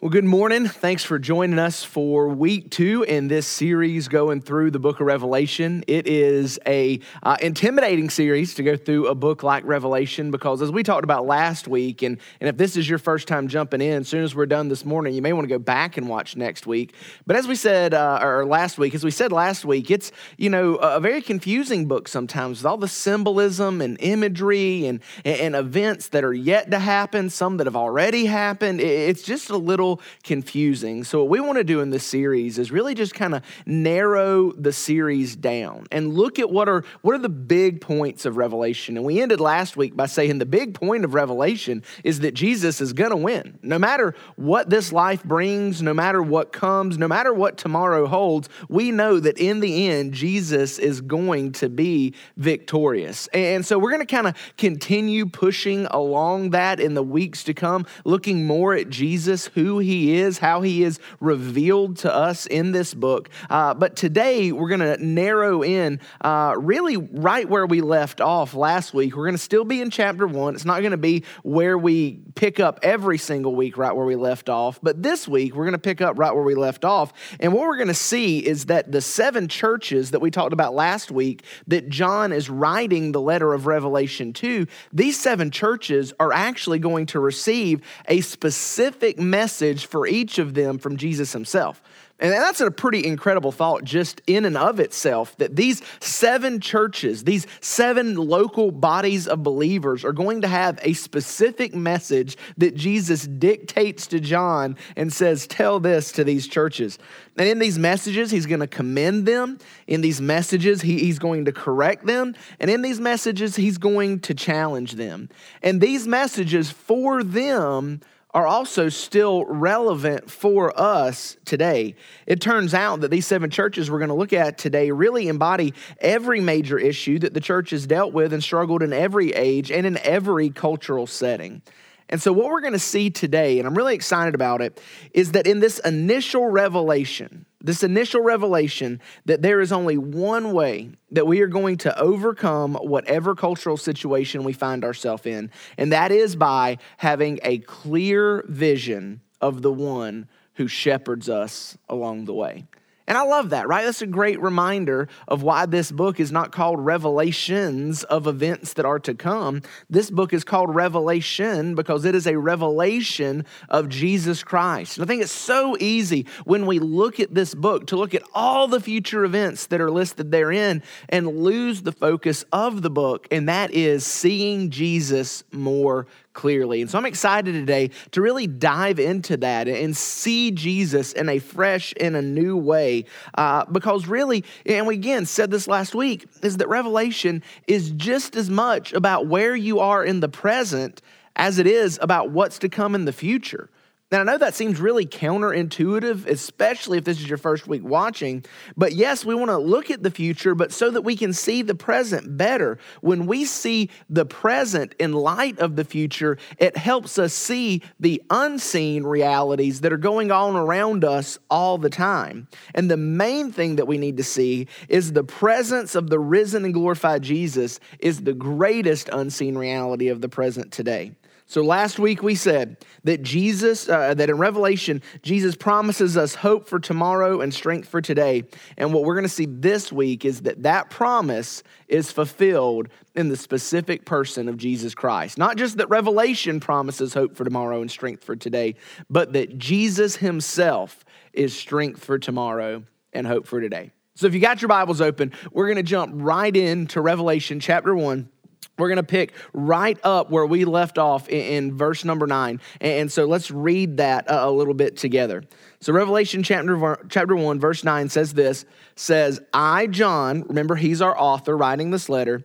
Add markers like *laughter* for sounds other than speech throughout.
Well, good morning. Thanks for joining us for week two in this series going through the book of Revelation. It is a uh, intimidating series to go through a book like Revelation because, as we talked about last week, and, and if this is your first time jumping in, as soon as we're done this morning, you may want to go back and watch next week. But as we said, uh, or last week, as we said last week, it's you know a very confusing book sometimes with all the symbolism and imagery and and events that are yet to happen, some that have already happened. It's just a little little confusing. So, what we want to do in this series is really just kind of narrow the series down and look at what are what are the big points of Revelation. And we ended last week by saying the big point of Revelation is that Jesus is going to win. No matter what this life brings, no matter what comes, no matter what tomorrow holds, we know that in the end, Jesus is going to be victorious. And so, we're going to kind of continue pushing along that in the weeks to come, looking more at Jesus, who he is, how he is revealed to us in this book. Uh, but today we're going to narrow in uh, really right where we left off last week. We're going to still be in chapter one. It's not going to be where we pick up every single week right where we left off. But this week we're going to pick up right where we left off. And what we're going to see is that the seven churches that we talked about last week that John is writing the letter of Revelation to, these seven churches are actually going to receive a specific message message for each of them from Jesus himself. And that's a pretty incredible thought just in and of itself that these seven churches, these seven local bodies of believers are going to have a specific message that Jesus dictates to John and says, Tell this to these churches. And in these messages, he's going to commend them. In these messages, he, he's going to correct them. And in these messages, he's going to challenge them. And these messages for them, are also still relevant for us today. It turns out that these seven churches we're going to look at today really embody every major issue that the church has dealt with and struggled in every age and in every cultural setting. And so, what we're going to see today, and I'm really excited about it, is that in this initial revelation, this initial revelation that there is only one way that we are going to overcome whatever cultural situation we find ourselves in, and that is by having a clear vision of the one who shepherds us along the way. And I love that, right? That's a great reminder of why this book is not called Revelations of events that are to come. This book is called Revelation because it is a revelation of Jesus Christ. And I think it's so easy when we look at this book to look at all the future events that are listed therein and lose the focus of the book, and that is seeing Jesus more clearly. And so I'm excited today to really dive into that and see Jesus in a fresh and a new way. Uh, because really, and we again said this last week, is that Revelation is just as much about where you are in the present as it is about what's to come in the future. Now, I know that seems really counterintuitive, especially if this is your first week watching. But yes, we want to look at the future, but so that we can see the present better. When we see the present in light of the future, it helps us see the unseen realities that are going on around us all the time. And the main thing that we need to see is the presence of the risen and glorified Jesus is the greatest unseen reality of the present today. So last week we said that Jesus, uh, that in Revelation, Jesus promises us hope for tomorrow and strength for today. And what we're going to see this week is that that promise is fulfilled in the specific person of Jesus Christ. Not just that Revelation promises hope for tomorrow and strength for today, but that Jesus himself is strength for tomorrow and hope for today. So if you got your Bibles open, we're going to jump right into Revelation chapter 1 we're going to pick right up where we left off in, verse number nine. And, so let's read that a, little bit together. So Revelation chapter, chapter 1, verse 9 says this, says, I, John, remember he's our author writing this letter,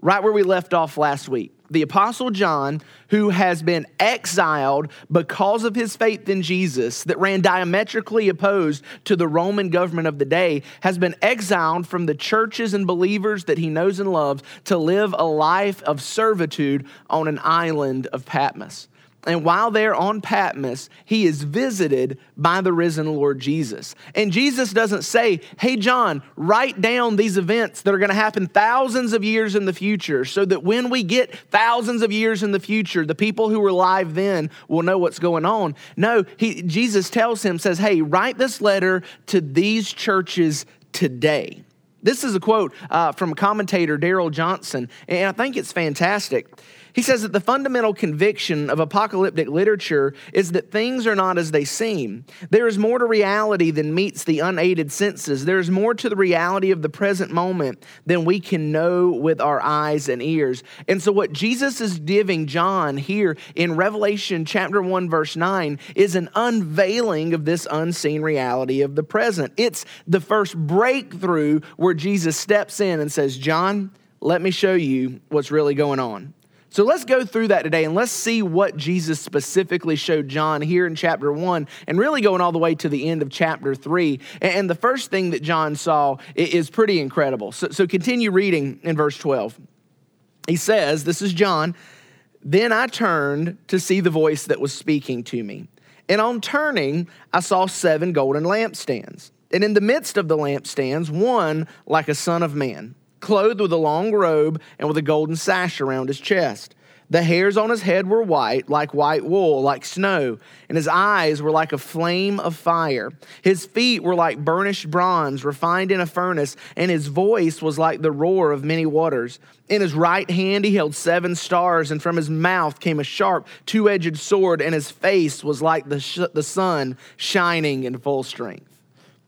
right where we left off last week. The Apostle John, who has been exiled because of his faith in Jesus, that ran diametrically opposed to the Roman government of the day, has been exiled from the churches and believers that he knows and loves to live a life of servitude on an island of Patmos. And while they're on Patmos, he is visited by the risen Lord Jesus. And Jesus doesn't say, Hey, John, write down these events that are going to happen thousands of years in the future so that when we get thousands of years in the future, the people who were alive then will know what's going on. No, he, Jesus tells him, says, Hey, write this letter to these churches today. This is a quote uh, from commentator Darrell Johnson, and I think it's fantastic. He says that the fundamental conviction of apocalyptic literature is that things are not as they seem. There is more to reality than meets the unaided senses. There is more to the reality of the present moment than we can know with our eyes and ears. And so, what Jesus is giving John here in Revelation chapter 1, verse 9, is an unveiling of this unseen reality of the present. It's the first breakthrough where Jesus steps in and says, John, let me show you what's really going on. So let's go through that today and let's see what Jesus specifically showed John here in chapter one and really going all the way to the end of chapter three. And the first thing that John saw is pretty incredible. So, so continue reading in verse 12. He says, This is John. Then I turned to see the voice that was speaking to me. And on turning, I saw seven golden lampstands. And in the midst of the lampstands, one like a son of man clothed with a long robe and with a golden sash around his chest. The hairs on his head were white, like white wool, like snow, and his eyes were like a flame of fire. His feet were like burnished bronze refined in a furnace, and his voice was like the roar of many waters. In his right hand he held seven stars, and from his mouth came a sharp, two edged sword, and his face was like the, sh- the sun shining in full strength.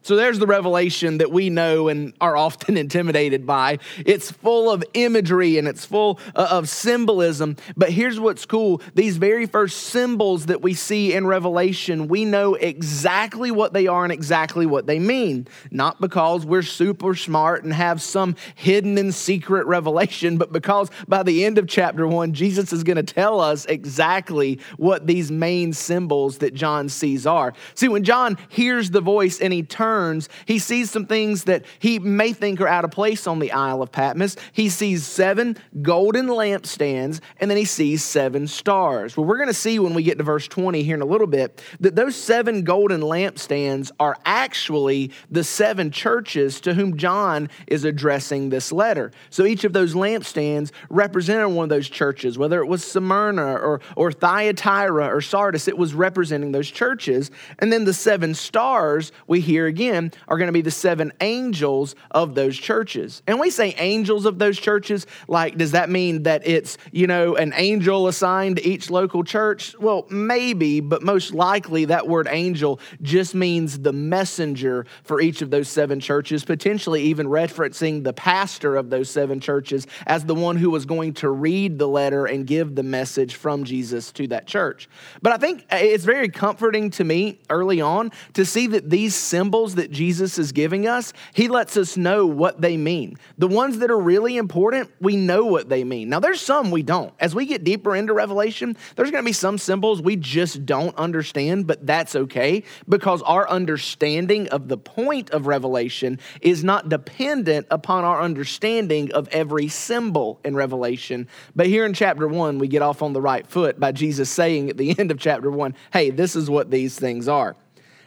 So there's the revelation that we know and are often *laughs* intimidated by. It's full of imagery and it's full uh, of symbolism. But here's what's cool these very first symbols that we see in Revelation, we know exactly what they are and exactly what they mean. Not because we're super smart and have some hidden and secret *laughs* revelation, but because by the end of chapter one, Jesus is going to tell us exactly what these main symbols that John sees are. See, when John hears the voice and he turns, he sees some things that he may think are out of place on the Isle of Patmos. He sees seven golden lampstands, and then he sees seven stars. Well, we're going to see when we get to verse 20 here in a little bit that those seven golden lampstands are actually the seven churches to whom John is addressing this letter. So each of those lampstands represented one of those churches, whether it was Smyrna or, or Thyatira or Sardis, it was representing those churches. And then the seven stars we hear again, are going to be the seven angels of those churches. And we say angels of those churches, like, does that mean that it's, you know, an angel assigned to each local church? Well, maybe, but most likely that word angel just means the messenger for each of those seven churches, potentially even referencing the pastor of those seven churches as the one who was going to read the letter and give the message from Jesus to that church. But I think it's very comforting to me early on to see that these symbols that Jesus is giving us, he lets us know what they mean. The ones that are really important, we know what they mean. Now, there's some we don't. As we get deeper into Revelation, there's going to be some symbols we just don't understand, but that's okay because our understanding of the point of Revelation is not dependent upon our understanding of every symbol in Revelation. But here in chapter one, we get off on the right foot by Jesus saying at the end of chapter one, hey, this is what these things are.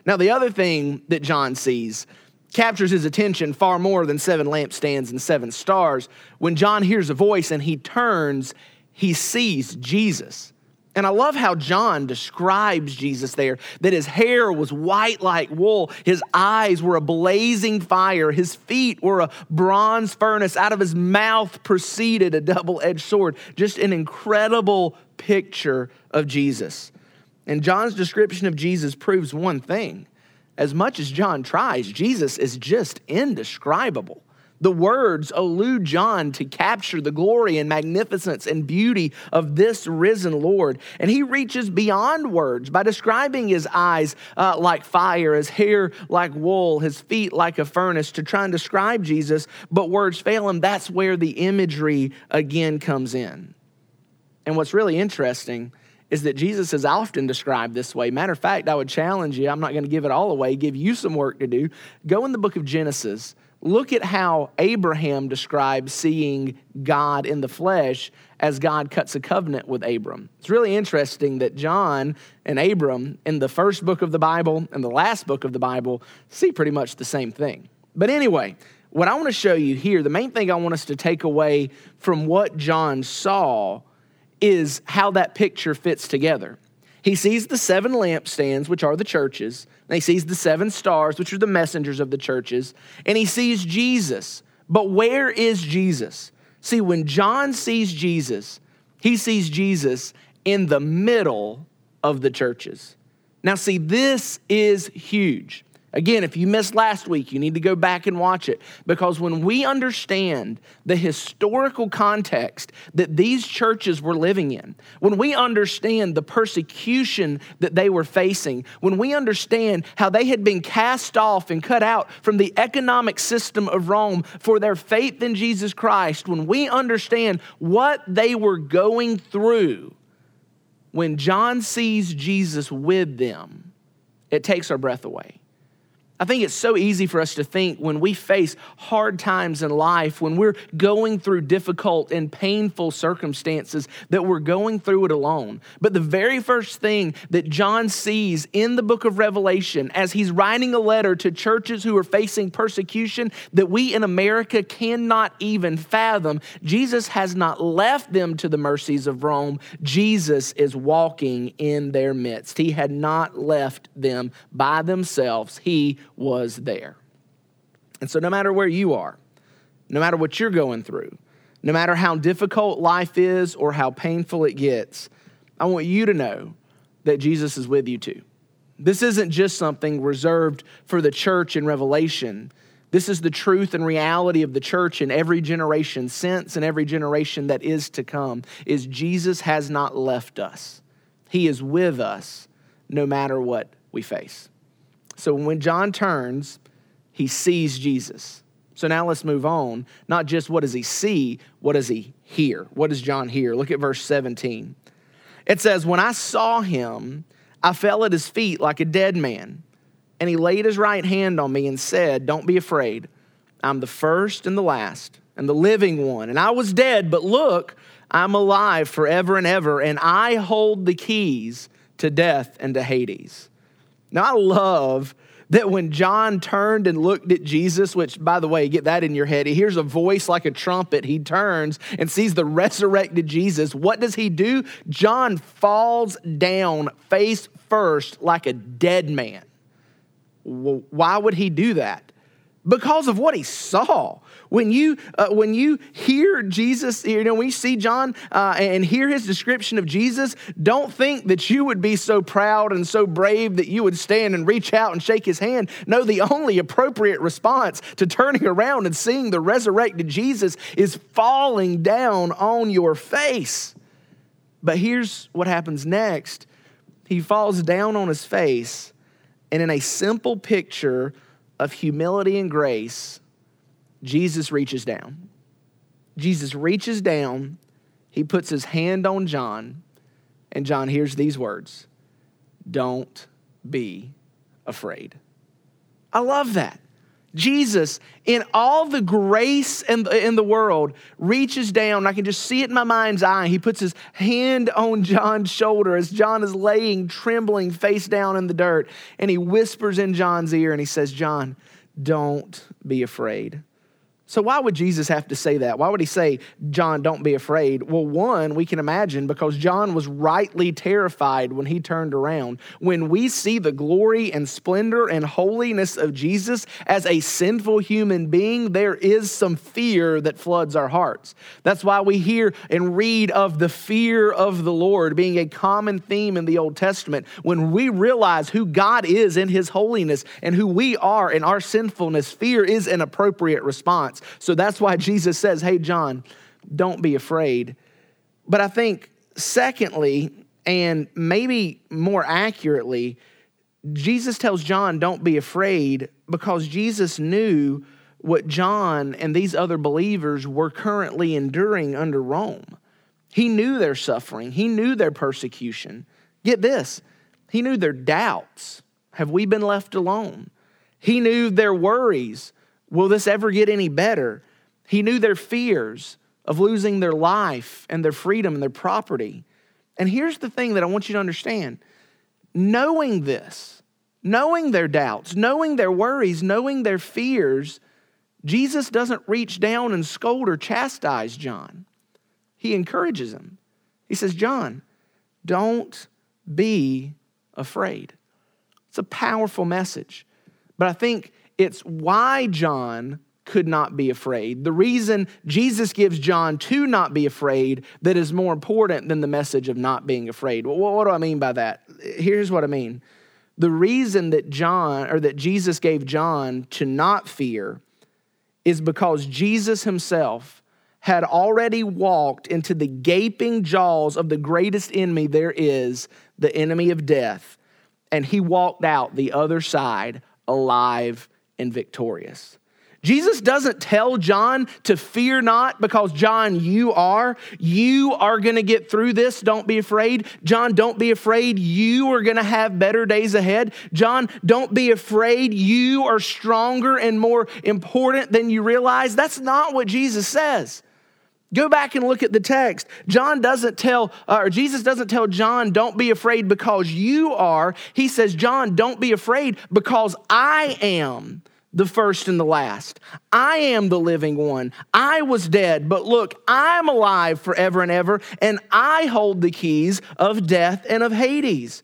Now, the other thing that John sees captures his attention far more than seven lampstands and seven stars. When John hears a voice and he turns, he sees Jesus. And I love how John describes Jesus there that his hair was white like wool, his eyes were a blazing fire, his feet were a bronze furnace, out of his mouth proceeded a double edged sword. Just an incredible picture of Jesus. And John's description of Jesus proves one thing. As much as John tries, Jesus is just indescribable. The words allude John to capture the glory and magnificence and beauty of this risen Lord. And he reaches beyond words by describing his eyes uh, like fire, his hair like wool, his feet like a furnace to try and describe Jesus, but words fail him. That's where the imagery again comes in. And what's really interesting is that Jesus is often described this way. Matter of fact, I would challenge you, I'm not going to give it all away, give you some work to do. Go in the book of Genesis Look at how Abraham describes seeing God in the flesh as God cuts a covenant with Abram. It's really interesting that John and Abram in the first book of the Bible and the last book of the Bible see pretty much the same thing. But anyway, what I want to show you here, the main thing I want us to take away from what John saw is how that picture fits together. He sees the seven lampstands, which are the churches, and he sees the seven stars, which are the messengers of the churches, and he sees Jesus. But where is Jesus? See, when John sees Jesus, he sees Jesus in the middle of the churches. Now, see, this is huge. Again, if you missed last week, you need to go back and watch it because when we understand the historical context that these churches were living in, when we understand the persecution that they were facing, when we understand how they had been cast off and cut out from the economic system of Rome for their faith in Jesus Christ, when we understand what they were going through, when John sees Jesus with them, it takes our breath away. I think it's so easy for us to think when we face hard times in life, when we're going through difficult and painful circumstances, that we're going through it alone. But the very first thing that John sees in the book of Revelation, as he's writing a letter to churches who are facing persecution that we in America cannot even fathom, Jesus has not left them to the mercies of Rome. Jesus is walking in their midst. He had not left them by themselves. He was there. And so, no matter where you are, no matter what you're going through, no matter how difficult life is or how painful it gets, I want you to know that Jesus is with you too. This isn't just something reserved for the church in Revelation. This is the truth and reality of the church in every generation since and every generation that is to come is Jesus has not left us. He is with us no matter what we face. So when John turns, he sees Jesus. So now let's move on. Not just what does he see, what does he hear? What does John hear? Look at verse 17. It says, When I saw him, I fell at his feet like a dead man. And he laid his right hand on me and said, Don't be afraid. I'm the first and the last and the living one. And I was dead, but look, I'm alive forever and ever, and I hold the keys to death and to Hades. Now, I love that when John turned and looked at Jesus, which, by the way, get that in your head, he hears a voice like a trumpet. He turns and sees the resurrected Jesus. What does he do? John falls down face first like a dead man. Why would he do that? Because of what he saw. When you, uh, when you hear Jesus, you know, when you see John uh, and hear his description of Jesus, don't think that you would be so proud and so brave that you would stand and reach out and shake his hand. No, the only appropriate response to turning around and seeing the resurrected Jesus is falling down on your face. But here's what happens next he falls down on his face, and in a simple picture of humility and grace, Jesus reaches down. Jesus reaches down, he puts his hand on John, and John hears these words Don't be afraid. I love that. Jesus, in all the grace in the, in the world, reaches down. I can just see it in my mind's eye. He puts his hand on John's shoulder as John is laying, trembling, face down in the dirt. And he whispers in John's ear and he says, John, don't be afraid. So, why would Jesus have to say that? Why would he say, John, don't be afraid? Well, one, we can imagine because John was rightly terrified when he turned around. When we see the glory and splendor and holiness of Jesus as a sinful human being, there is some fear that floods our hearts. That's why we hear and read of the fear of the Lord being a common theme in the Old Testament. When we realize who God is in his holiness and who we are in our sinfulness, fear is an appropriate response. So that's why Jesus says, Hey, John, don't be afraid. But I think, secondly, and maybe more accurately, Jesus tells John, Don't be afraid, because Jesus knew what John and these other believers were currently enduring under Rome. He knew their suffering, he knew their persecution. Get this, he knew their doubts. Have we been left alone? He knew their worries. Will this ever get any better? He knew their fears of losing their life and their freedom and their property. And here's the thing that I want you to understand knowing this, knowing their doubts, knowing their worries, knowing their fears, Jesus doesn't reach down and scold or chastise John. He encourages him. He says, John, don't be afraid. It's a powerful message. But I think it's why John could not be afraid. The reason Jesus gives John to not be afraid that is more important than the message of not being afraid. Well, what do I mean by that? Here's what I mean. The reason that John or that Jesus gave John to not fear is because Jesus himself had already walked into the gaping jaws of the greatest enemy there is, the enemy of death, and he walked out the other side alive and victorious. Jesus doesn't tell John to fear not because, John, you are. You are going to get through this. Don't be afraid. John, don't be afraid. You are going to have better days ahead. John, don't be afraid. You are stronger and more important than you realize. That's not what Jesus says. Go back and look at the text. John doesn't tell, uh, or Jesus doesn't tell John, don't be afraid because you are. He says, John, don't be afraid because I am the first and the last. I am the living one. I was dead, but look, I'm alive forever and ever, and I hold the keys of death and of Hades.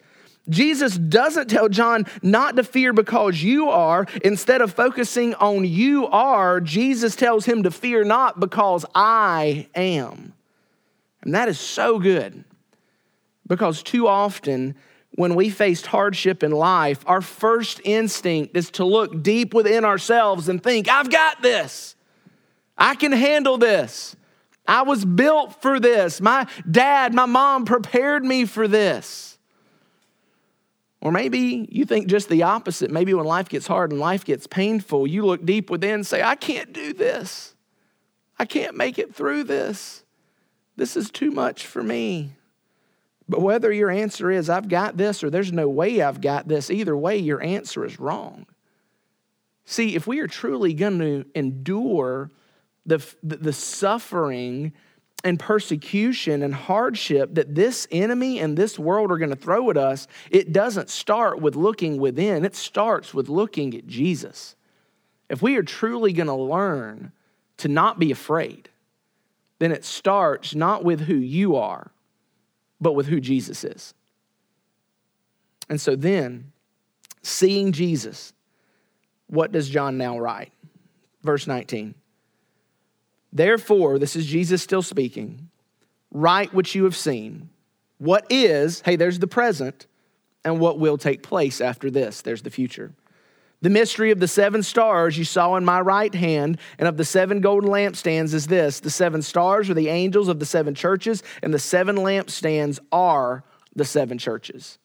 Jesus doesn't tell John not to fear because you are. Instead of focusing on you are, Jesus tells him to fear not because I am. And that is so good because too often when we faced hardship in life, our first instinct is to look deep within ourselves and think, I've got this. I can handle this. I was built for this. My dad, my mom prepared me for this. Or maybe you think just the opposite. Maybe when life gets hard and life gets painful, you look deep within and say, I can't do this. I can't make it through this. This is too much for me. But whether your answer is, I've got this, or there's no way I've got this, either way, your answer is wrong. See, if we are truly going to endure the, the suffering and persecution and hardship that this enemy and this world are going to throw at us, it doesn't start with looking within, it starts with looking at Jesus. If we are truly going to learn to not be afraid, then it starts not with who you are but with who Jesus is. And so then, seeing Jesus, what does John now write? Verse 19. Therefore, this is Jesus still speaking, write what you have seen. What is, hey, there's the present, and what will take place after this, there's the future. The mystery of the seven stars you saw in my right hand and of the seven golden lampstands is this the seven stars are the angels of the seven churches, and the seven lampstands are the seven churches.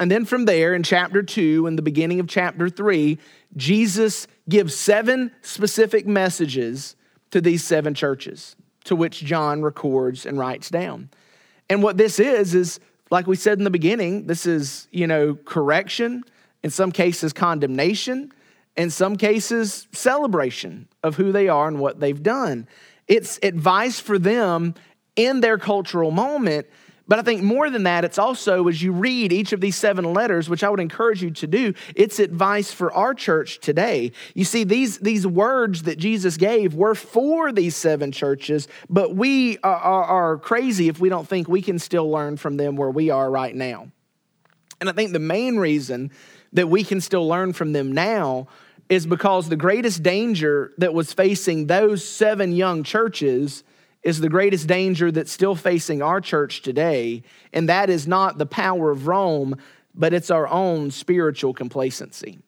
And then from there, in chapter two, in the beginning of chapter three, Jesus gives seven specific messages to these seven churches, to which John records and writes down. And what this is, is like we said in the beginning, this is, you know, correction in some cases, condemnation, in some cases, celebration of who they are and what they've done. It's advice for them in their cultural moment. But I think more than that, it's also as you read each of these seven letters, which I would encourage you to do, it's advice for our church today. You see, these, these words that Jesus gave were for these seven churches, but we are, are, are crazy if we don't think we can still learn from them where we are right now. And I think the main reason that we can still learn from them now is because the greatest danger that was facing those seven young churches is the greatest danger that's still facing our church today. And that is not the power of Rome, but it's our own spiritual complacency.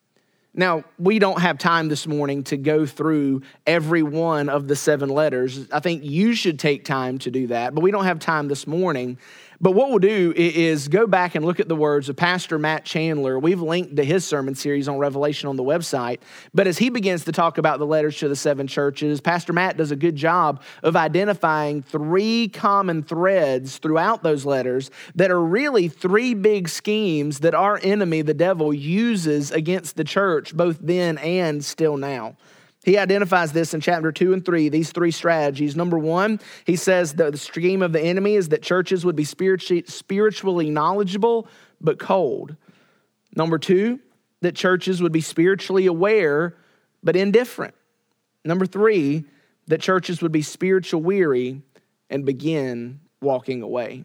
Now, we don't have time this morning to go through every one of the seven letters. I think you should take time to do that, but we don't have time this morning. But what we'll do is go back and look at the words of Pastor Matt Chandler. We've linked to his sermon series on Revelation on the website. But as he begins to talk about the letters to the seven churches, Pastor Matt does a good job of identifying three common threads throughout those letters that are really three big schemes that our enemy, the devil, uses against the church, both then and still now. He identifies this in chapter two and three, these three strategies. Number one, he says the scheme of the enemy is that churches would be spiritually knowledgeable but cold. Number two, that churches would be spiritually aware but indifferent. Number three, that churches would be spiritual weary and begin walking away.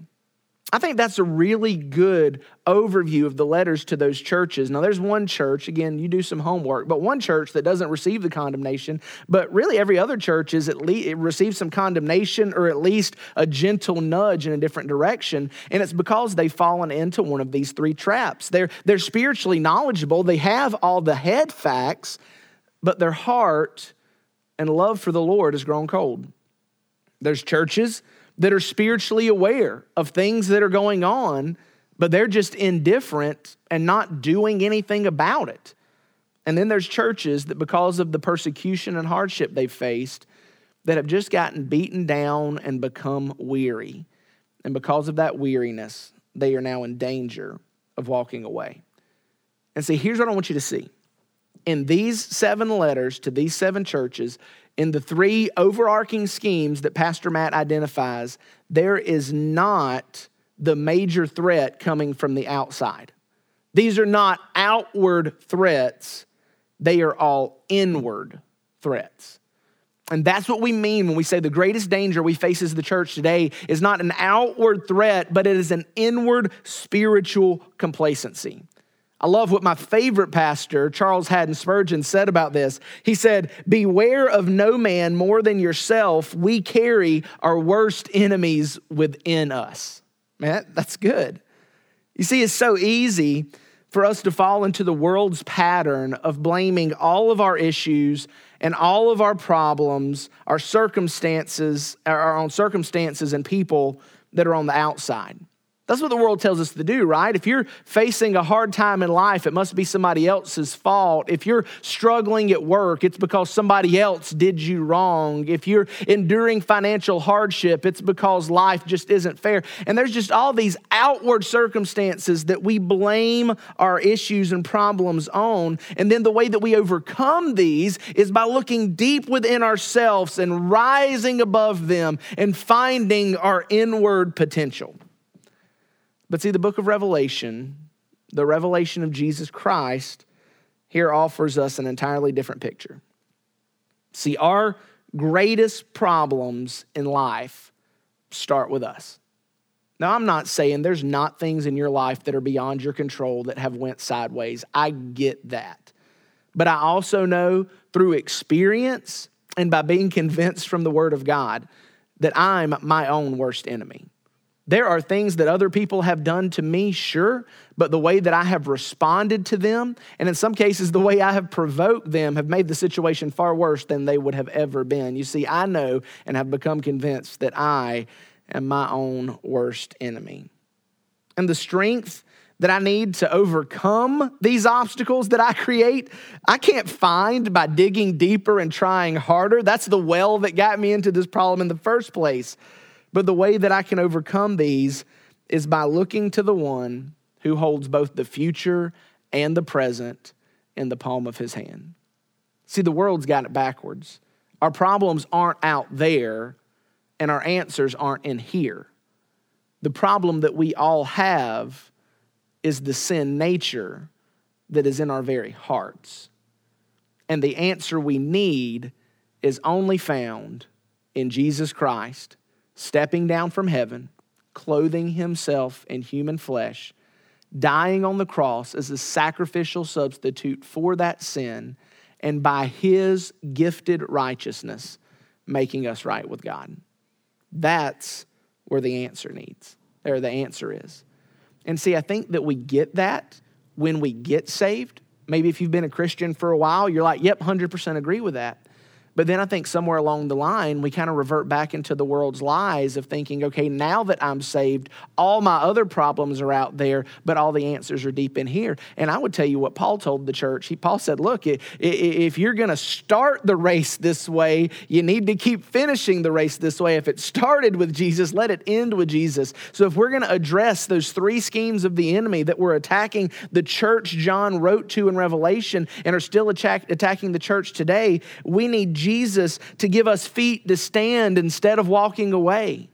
I think that's a really good overview of the letters to those churches. Now, there's one church, again, you do some homework, but one church that doesn't receive the condemnation, but really every other church is at least it receives some condemnation or at least a gentle nudge in a different direction. And it's because they've fallen into one of these three traps. They're, they're spiritually knowledgeable, they have all the head facts, but their heart and love for the Lord has grown cold. There's churches that are spiritually aware of things that are going on, but they're just indifferent and not doing anything about it. And then there's churches that, because of the persecution and hardship they've faced, that have just gotten beaten down and become weary. And because of that weariness, they are now in danger of walking away. And see, here's what I want you to see. In these seven letters to these seven churches, in the three overarching schemes that Pastor Matt identifies, there is not the major threat coming from the outside. These are not outward threats, they are all inward threats. And that's what we mean when we say the greatest danger we face as the church today is not an outward threat, but it is an inward spiritual complacency. I love what my favorite pastor, Charles Haddon Spurgeon, said about this. He said, Beware of no man more than yourself. We carry our worst enemies within us. Man, that's good. You see, it's so easy for us to fall into the world's pattern of blaming all of our issues and all of our problems, our circumstances, our own circumstances and people that are on the outside. That's what the world tells us to do, right? If you're facing a hard time in life, it must be somebody else's fault. If you're struggling at work, it's because somebody else did you wrong. If you're enduring financial hardship, it's because life just isn't fair. And there's just all these outward circumstances that we blame our issues and problems on. And then the way that we overcome these is by looking deep within ourselves and rising above them and finding our inward potential. But see, the book of Revelation, the revelation of Jesus Christ, here offers us an entirely different picture. See, our greatest problems in life start with us. Now, I'm not saying there's not things in your life that are beyond your control that have went sideways. I get that. But I also know through experience and by being convinced from the word of God that I'm my own worst enemy. There are things that other people have done to me, sure, but the way that I have responded to them, and in some cases, the way I have provoked them, have made the situation far worse than they would have ever been. You see, I know and have become convinced that I am my own worst enemy. And the strength that I need to overcome these obstacles that I create, I can't find by digging deeper and trying harder. That's the well that got me into this problem in the first place. But the way that I can overcome these is by looking to the one who holds both the future and the present in the palm of his hand. See, the world's got it backwards. Our problems aren't out there, and our answers aren't in here. The problem that we all have is the sin nature that is in our very hearts. And the answer we need is only found in Jesus Christ stepping down from heaven, clothing himself in human flesh, dying on the cross as a sacrificial substitute for that sin, and by his gifted righteousness, making us right with God. That's where the answer needs, or the answer is. And see, I think that we get that when we get saved, Maybe if you've been a Christian for a while, you're like, yep, 100% agree with that. But then I think somewhere along the line, we kind of revert back into the world's lies of thinking, okay, now that I'm saved, all my other problems are out there, but all the answers are deep in here. And I would tell you what Paul told the church. He, Paul said, look, if you're going to start the race this way, you need to keep finishing the race this way. If it started with Jesus, let it end with Jesus. So if we're going to address those three schemes of the enemy that were attacking the church John wrote to in Revelation and are still attack, attacking the church today, we need Jesus to give us feet to stand instead of walking away.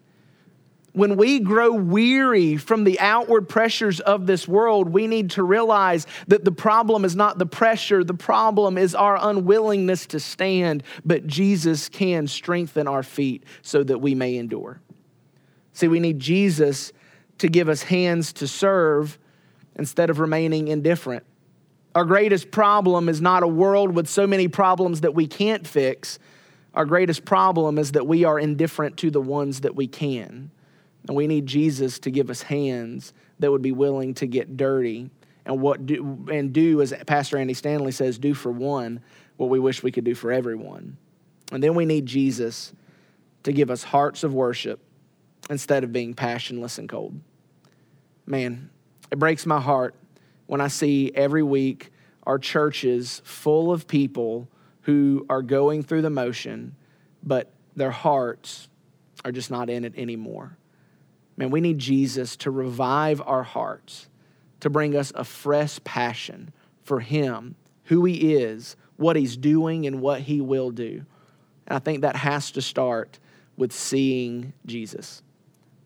When we grow weary from the outward pressures of this world, we need to realize that the problem is not the pressure, the problem is our unwillingness to stand, but Jesus can strengthen our feet so that we may endure. See, we need Jesus to give us hands to serve instead of remaining indifferent. Our greatest problem is not a world with so many problems that we can't fix. Our greatest problem is that we are indifferent to the ones that we can. And we need Jesus to give us hands that would be willing to get dirty and what do and do as Pastor Andy Stanley says, do for one what we wish we could do for everyone. And then we need Jesus to give us hearts of worship instead of being passionless and cold. Man, it breaks my heart when I see every week our churches full of people who are going through the motion, but their hearts are just not in it anymore. Man, we need Jesus to revive our hearts, to bring us a fresh passion for Him, who He is, what He's doing, and what He will do. And I think that has to start with seeing Jesus.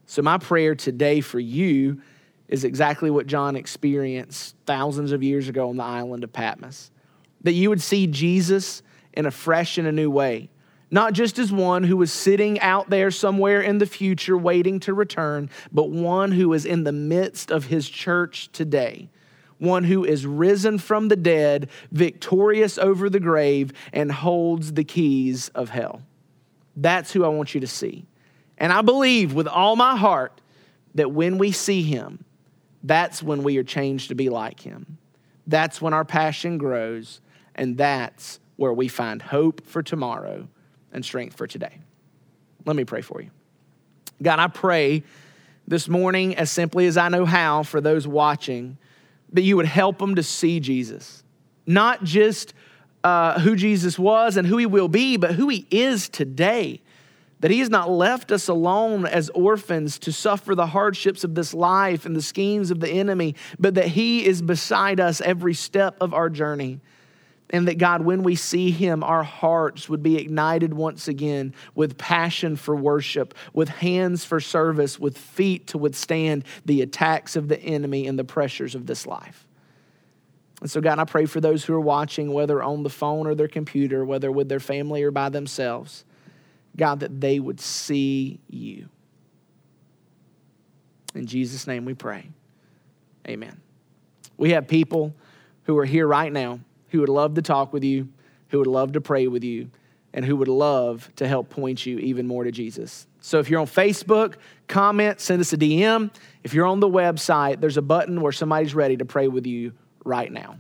So, my prayer today for you is exactly what John experienced thousands of years ago on the island of Patmos. That you would see Jesus in a fresh and a new way, not just as one who was sitting out there somewhere in the future waiting to return, but one who is in the midst of his church today. One who is risen from the dead, victorious over the grave, and holds the keys of hell. That's who I want you to see. And I believe with all my heart that when we see him, that's when we are changed to be like him. That's when our passion grows, and that's where we find hope for tomorrow and strength for today. Let me pray for you. God, I pray this morning, as simply as I know how, for those watching, that you would help them to see Jesus. Not just uh, who Jesus was and who he will be, but who he is today that He has not left us alone as orphans to suffer the hardships of this life and the schemes of the enemy, but that He is beside us every step of our journey. And that God, when we see Him, our hearts would be ignited once again with passion for worship, with hands for service, with feet to withstand the attacks of the enemy and the pressures of this life. And so, God, I pray for those who are watching, whether on the phone or their computer, whether with their family or by themselves God, that they would see you. In Jesus' name we pray. Amen. We have people who are here right now who would love to talk with you, who would love to pray with you, and who would love to help point you even more to Jesus. So if you're on Facebook, comment, send us a DM. If you're on the website, there's a button where somebody's ready to pray with you right now.